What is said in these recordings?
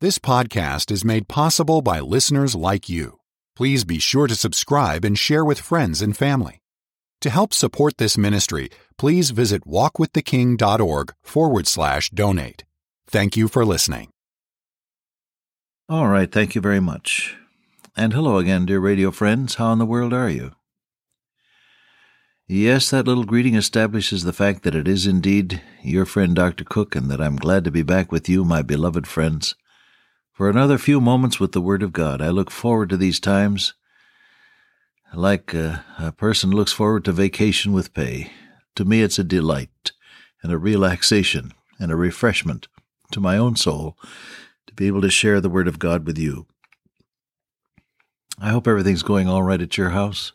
This podcast is made possible by listeners like you. Please be sure to subscribe and share with friends and family. To help support this ministry, please visit walkwiththeking.org forward slash donate. Thank you for listening. All right, thank you very much. And hello again, dear radio friends. How in the world are you? Yes, that little greeting establishes the fact that it is indeed your friend Dr. Cook, and that I'm glad to be back with you, my beloved friends, for another few moments with the Word of God. I look forward to these times like a, a person looks forward to vacation with pay. To me, it's a delight and a relaxation and a refreshment to my own soul to be able to share the Word of God with you. I hope everything's going all right at your house.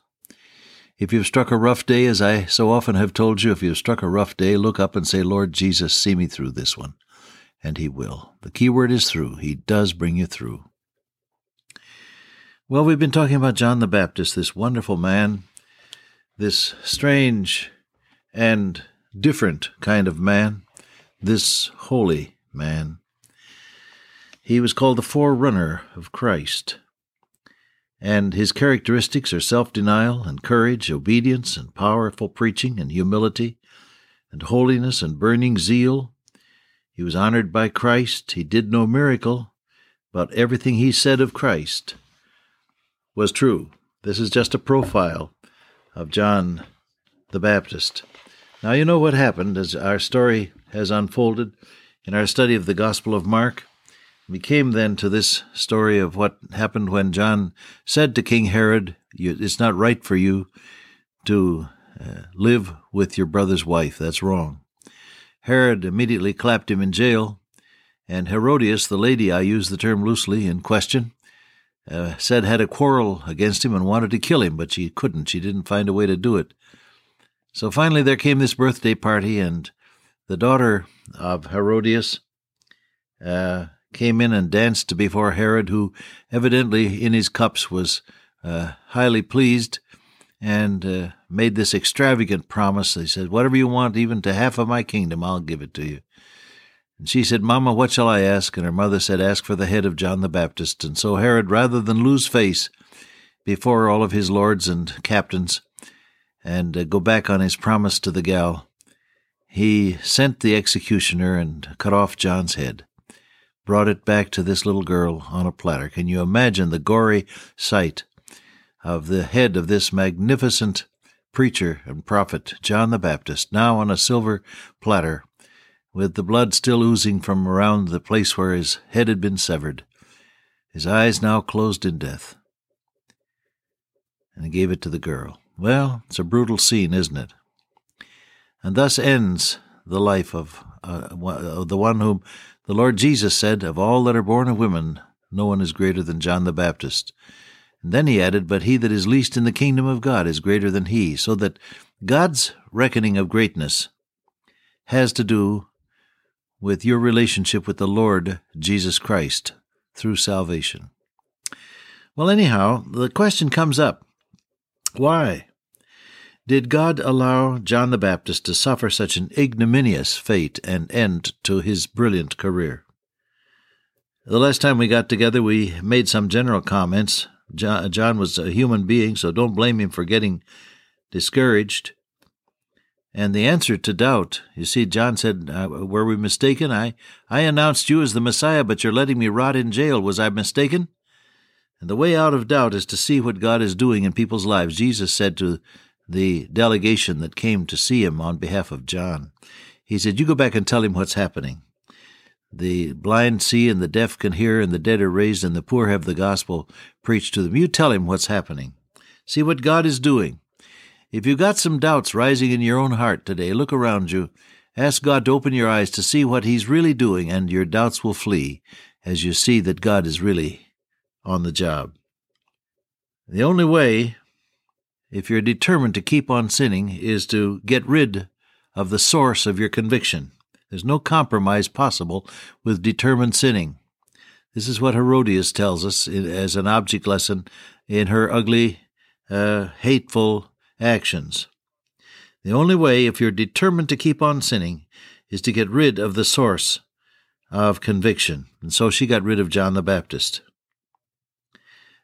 If you've struck a rough day, as I so often have told you, if you've struck a rough day, look up and say, Lord Jesus, see me through this one. And He will. The key word is through. He does bring you through. Well, we've been talking about John the Baptist, this wonderful man, this strange and different kind of man, this holy man. He was called the forerunner of Christ and his characteristics are self denial and courage, obedience and powerful preaching and humility and holiness and burning zeal. He was honored by Christ. He did no miracle, but everything he said of Christ was true. This is just a profile of John the Baptist. Now, you know what happened as our story has unfolded in our study of the Gospel of Mark. We came then to this story of what happened when John said to King Herod, It's not right for you to uh, live with your brother's wife. That's wrong. Herod immediately clapped him in jail, and Herodias, the lady, I use the term loosely in question, uh, said had a quarrel against him and wanted to kill him, but she couldn't. She didn't find a way to do it. So finally, there came this birthday party, and the daughter of Herodias uh, came in and danced before Herod, who evidently in his cups was uh, highly pleased and uh, made this extravagant promise. He said, Whatever you want, even to half of my kingdom, I'll give it to you. And she said, Mamma, what shall I ask? And her mother said, Ask for the head of John the Baptist. And so Herod, rather than lose face before all of his lords and captains and uh, go back on his promise to the gal, he sent the executioner and cut off John's head brought it back to this little girl on a platter. Can you imagine the gory sight of the head of this magnificent preacher and prophet, John the Baptist, now on a silver platter, with the blood still oozing from around the place where his head had been severed, his eyes now closed in death? And he gave it to the girl. Well, it's a brutal scene, isn't it? And thus ends the life of, uh, of the one whom the Lord Jesus said, Of all that are born of women, no one is greater than John the Baptist. And then he added, But he that is least in the kingdom of God is greater than he. So that God's reckoning of greatness has to do with your relationship with the Lord Jesus Christ through salvation. Well, anyhow, the question comes up why? Did God allow John the Baptist to suffer such an ignominious fate and end to his brilliant career? The last time we got together, we made some general comments. John, John was a human being, so don't blame him for getting discouraged. And the answer to doubt, you see, John said, uh, Were we mistaken? I, I announced you as the Messiah, but you're letting me rot in jail. Was I mistaken? And the way out of doubt is to see what God is doing in people's lives. Jesus said to the delegation that came to see him on behalf of John. He said, You go back and tell him what's happening. The blind see and the deaf can hear, and the dead are raised, and the poor have the gospel preached to them. You tell him what's happening. See what God is doing. If you've got some doubts rising in your own heart today, look around you. Ask God to open your eyes to see what He's really doing, and your doubts will flee as you see that God is really on the job. The only way if you're determined to keep on sinning, is to get rid of the source of your conviction. There's no compromise possible with determined sinning. This is what Herodias tells us as an object lesson in her ugly, uh, hateful actions. The only way, if you're determined to keep on sinning, is to get rid of the source of conviction. And so she got rid of John the Baptist.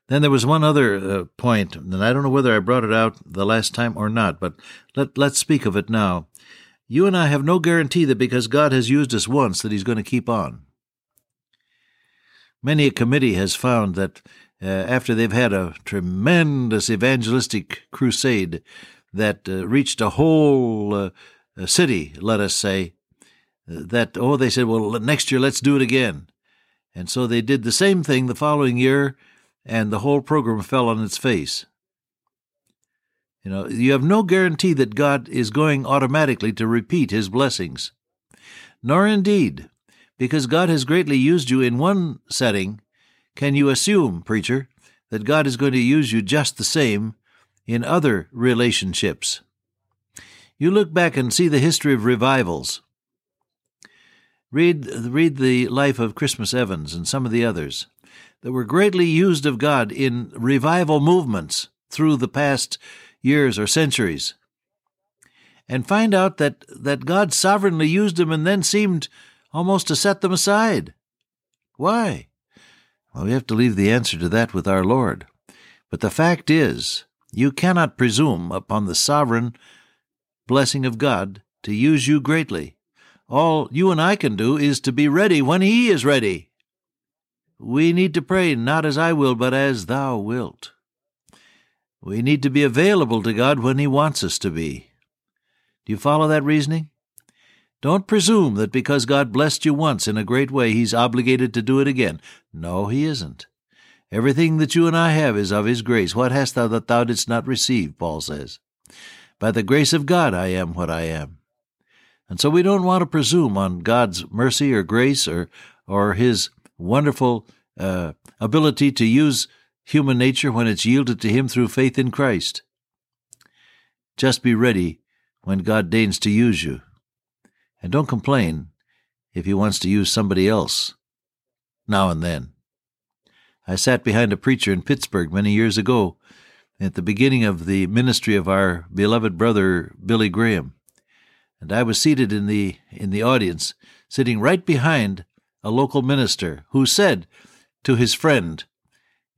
Then there was one other uh, point, and I don't know whether I brought it out the last time or not, but let, let's speak of it now. You and I have no guarantee that because God has used us once that He's going to keep on. Many a committee has found that uh, after they've had a tremendous evangelistic crusade that uh, reached a whole uh, city, let us say, that, oh, they said, well, next year let's do it again. And so they did the same thing the following year, and the whole program fell on its face. You know, you have no guarantee that God is going automatically to repeat his blessings. Nor indeed, because God has greatly used you in one setting, can you assume, preacher, that God is going to use you just the same in other relationships. You look back and see the history of revivals. Read, read the life of Christmas Evans and some of the others that were greatly used of God in revival movements through the past years or centuries. And find out that, that God sovereignly used them and then seemed almost to set them aside. Why? Well, we have to leave the answer to that with our Lord. But the fact is, you cannot presume upon the sovereign blessing of God to use you greatly. All you and I can do is to be ready when He is ready. We need to pray not as I will, but as Thou wilt. We need to be available to God when He wants us to be. Do you follow that reasoning? Don't presume that because God blessed you once in a great way, He's obligated to do it again. No, He isn't. Everything that you and I have is of His grace. What hast thou that thou didst not receive? Paul says. By the grace of God I am what I am. And so we don't want to presume on God's mercy or grace or, or His wonderful uh, ability to use human nature when it's yielded to Him through faith in Christ. Just be ready when God deigns to use you. And don't complain if he wants to use somebody else now and then. I sat behind a preacher in Pittsburgh many years ago at the beginning of the ministry of our beloved brother Billy Graham. And I was seated in the in the audience, sitting right behind a local minister who said to his friend,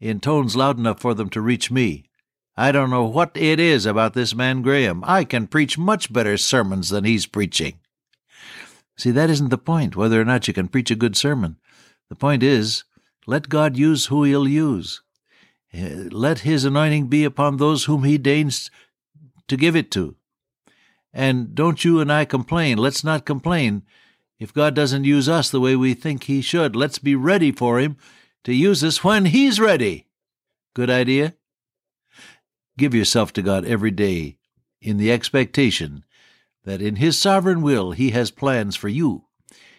in tones loud enough for them to reach me, I don't know what it is about this man Graham. I can preach much better sermons than he's preaching. See, that isn't the point, whether or not you can preach a good sermon. The point is, let God use who He'll use. Eh, let His anointing be upon those whom He deigns to give it to. And don't you and I complain. Let's not complain if God doesn't use us the way we think He should. Let's be ready for Him to use us when He's ready. Good idea? Give yourself to God every day in the expectation that in His sovereign will He has plans for you.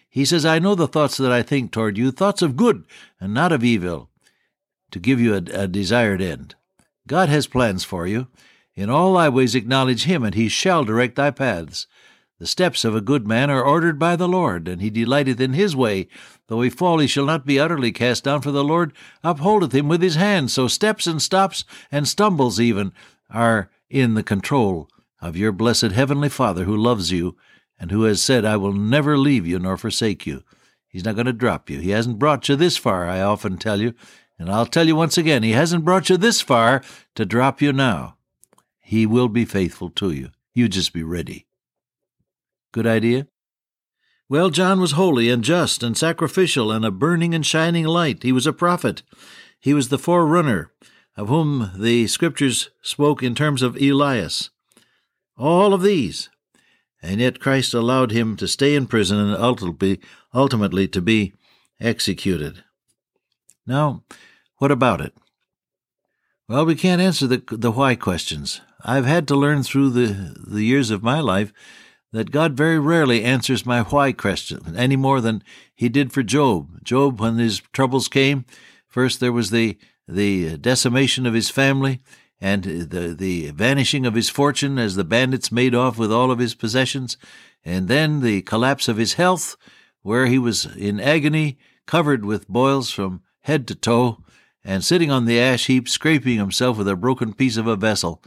He says, I know the thoughts that I think toward you, thoughts of good and not of evil, to give you a, a desired end. God has plans for you. In all thy ways acknowledge Him, and He shall direct thy paths. The steps of a good man are ordered by the Lord, and he delighteth in his way. Though he fall, he shall not be utterly cast down, for the Lord upholdeth him with his hand. So steps and stops and stumbles even are in the control of your blessed Heavenly Father who loves you and who has said, I will never leave you nor forsake you. He's not going to drop you. He hasn't brought you this far, I often tell you. And I'll tell you once again, He hasn't brought you this far to drop you now. He will be faithful to you. You just be ready. Good idea? Well, John was holy and just and sacrificial and a burning and shining light. He was a prophet. He was the forerunner of whom the Scriptures spoke in terms of Elias. All of these. And yet Christ allowed him to stay in prison and ultimately, ultimately to be executed. Now, what about it? Well, we can't answer the, the why questions. I've had to learn through the, the years of my life that God very rarely answers my why question any more than he did for Job. Job, when his troubles came, first there was the, the decimation of his family, and the, the vanishing of his fortune as the bandits made off with all of his possessions, and then the collapse of his health, where he was in agony, covered with boils from head to toe, and sitting on the ash heap, scraping himself with a broken piece of a vessel.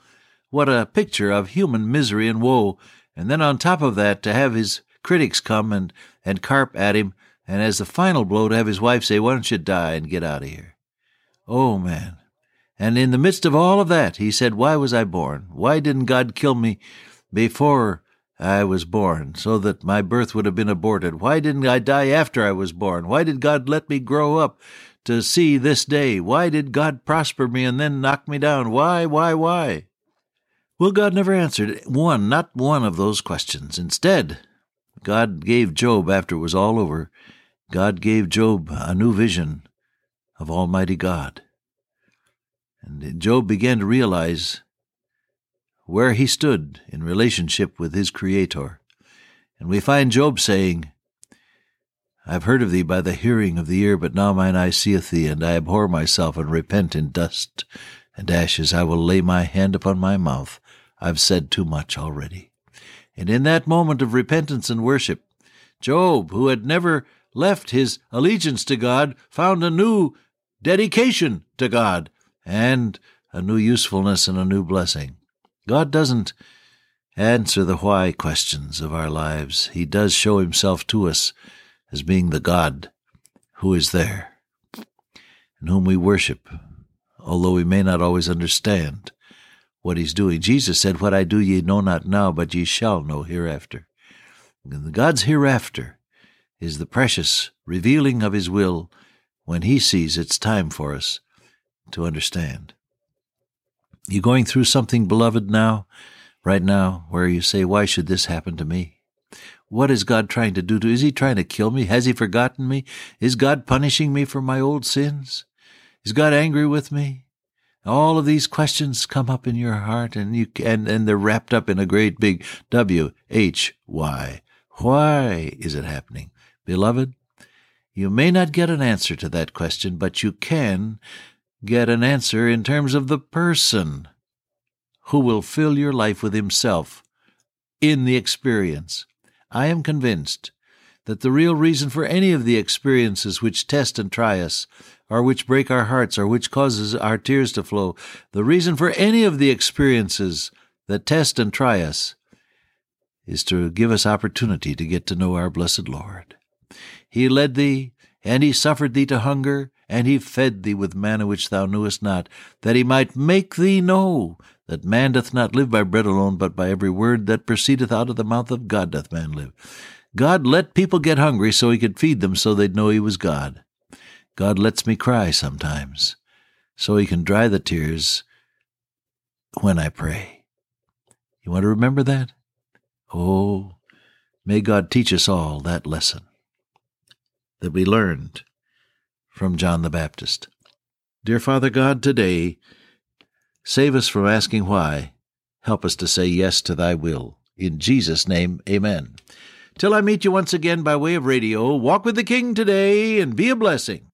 What a picture of human misery and woe! And then on top of that, to have his critics come and, and carp at him And as the final blow, to have his wife say, Why don't you die and get out of here? Oh, man. And in the midst of all of that, he said, Why was I born? Why didn't God kill me before I was born so that my birth would have been aborted? Why didn't I die after I was born? Why did God let me grow up to see this day? Why did God prosper me and then knock me down? Why, why, why? Well, God never answered one, not one of those questions. Instead, God gave Job, after it was all over, God gave Job a new vision of Almighty God. And Job began to realize where he stood in relationship with his Creator. And we find Job saying, I've heard of thee by the hearing of the ear, but now mine eye seeth thee, and I abhor myself and repent in dust and ashes. I will lay my hand upon my mouth. I've said too much already. And in that moment of repentance and worship, Job, who had never left his allegiance to God, found a new dedication to God and a new usefulness and a new blessing. God doesn't answer the why questions of our lives. He does show himself to us as being the God who is there and whom we worship, although we may not always understand what he's doing. Jesus said, What I do ye know not now, but ye shall know hereafter. And God's hereafter is the precious revealing of his will when he sees it's time for us to understand. You going through something, beloved, now, right now, where you say, Why should this happen to me? What is God trying to do to is he trying to kill me? Has he forgotten me? Is God punishing me for my old sins? Is God angry with me? All of these questions come up in your heart and you and, and they're wrapped up in a great big W H Y. Why is it happening? Beloved, you may not get an answer to that question, but you can get an answer in terms of the person who will fill your life with himself in the experience. I am convinced that the real reason for any of the experiences which test and try us, or which break our hearts, or which causes our tears to flow, the reason for any of the experiences that test and try us is to give us opportunity to get to know our blessed Lord. He led thee, and he suffered thee to hunger, and he fed thee with manna which thou knewest not, that he might make thee know that man doth not live by bread alone, but by every word that proceedeth out of the mouth of God doth man live. God let people get hungry so he could feed them so they'd know he was God. God lets me cry sometimes so he can dry the tears when I pray. You want to remember that? Oh, may God teach us all that lesson that we learned from John the Baptist. Dear Father God, today, save us from asking why. Help us to say yes to thy will. In Jesus' name, amen. Till I meet you once again by way of radio, walk with the King today and be a blessing.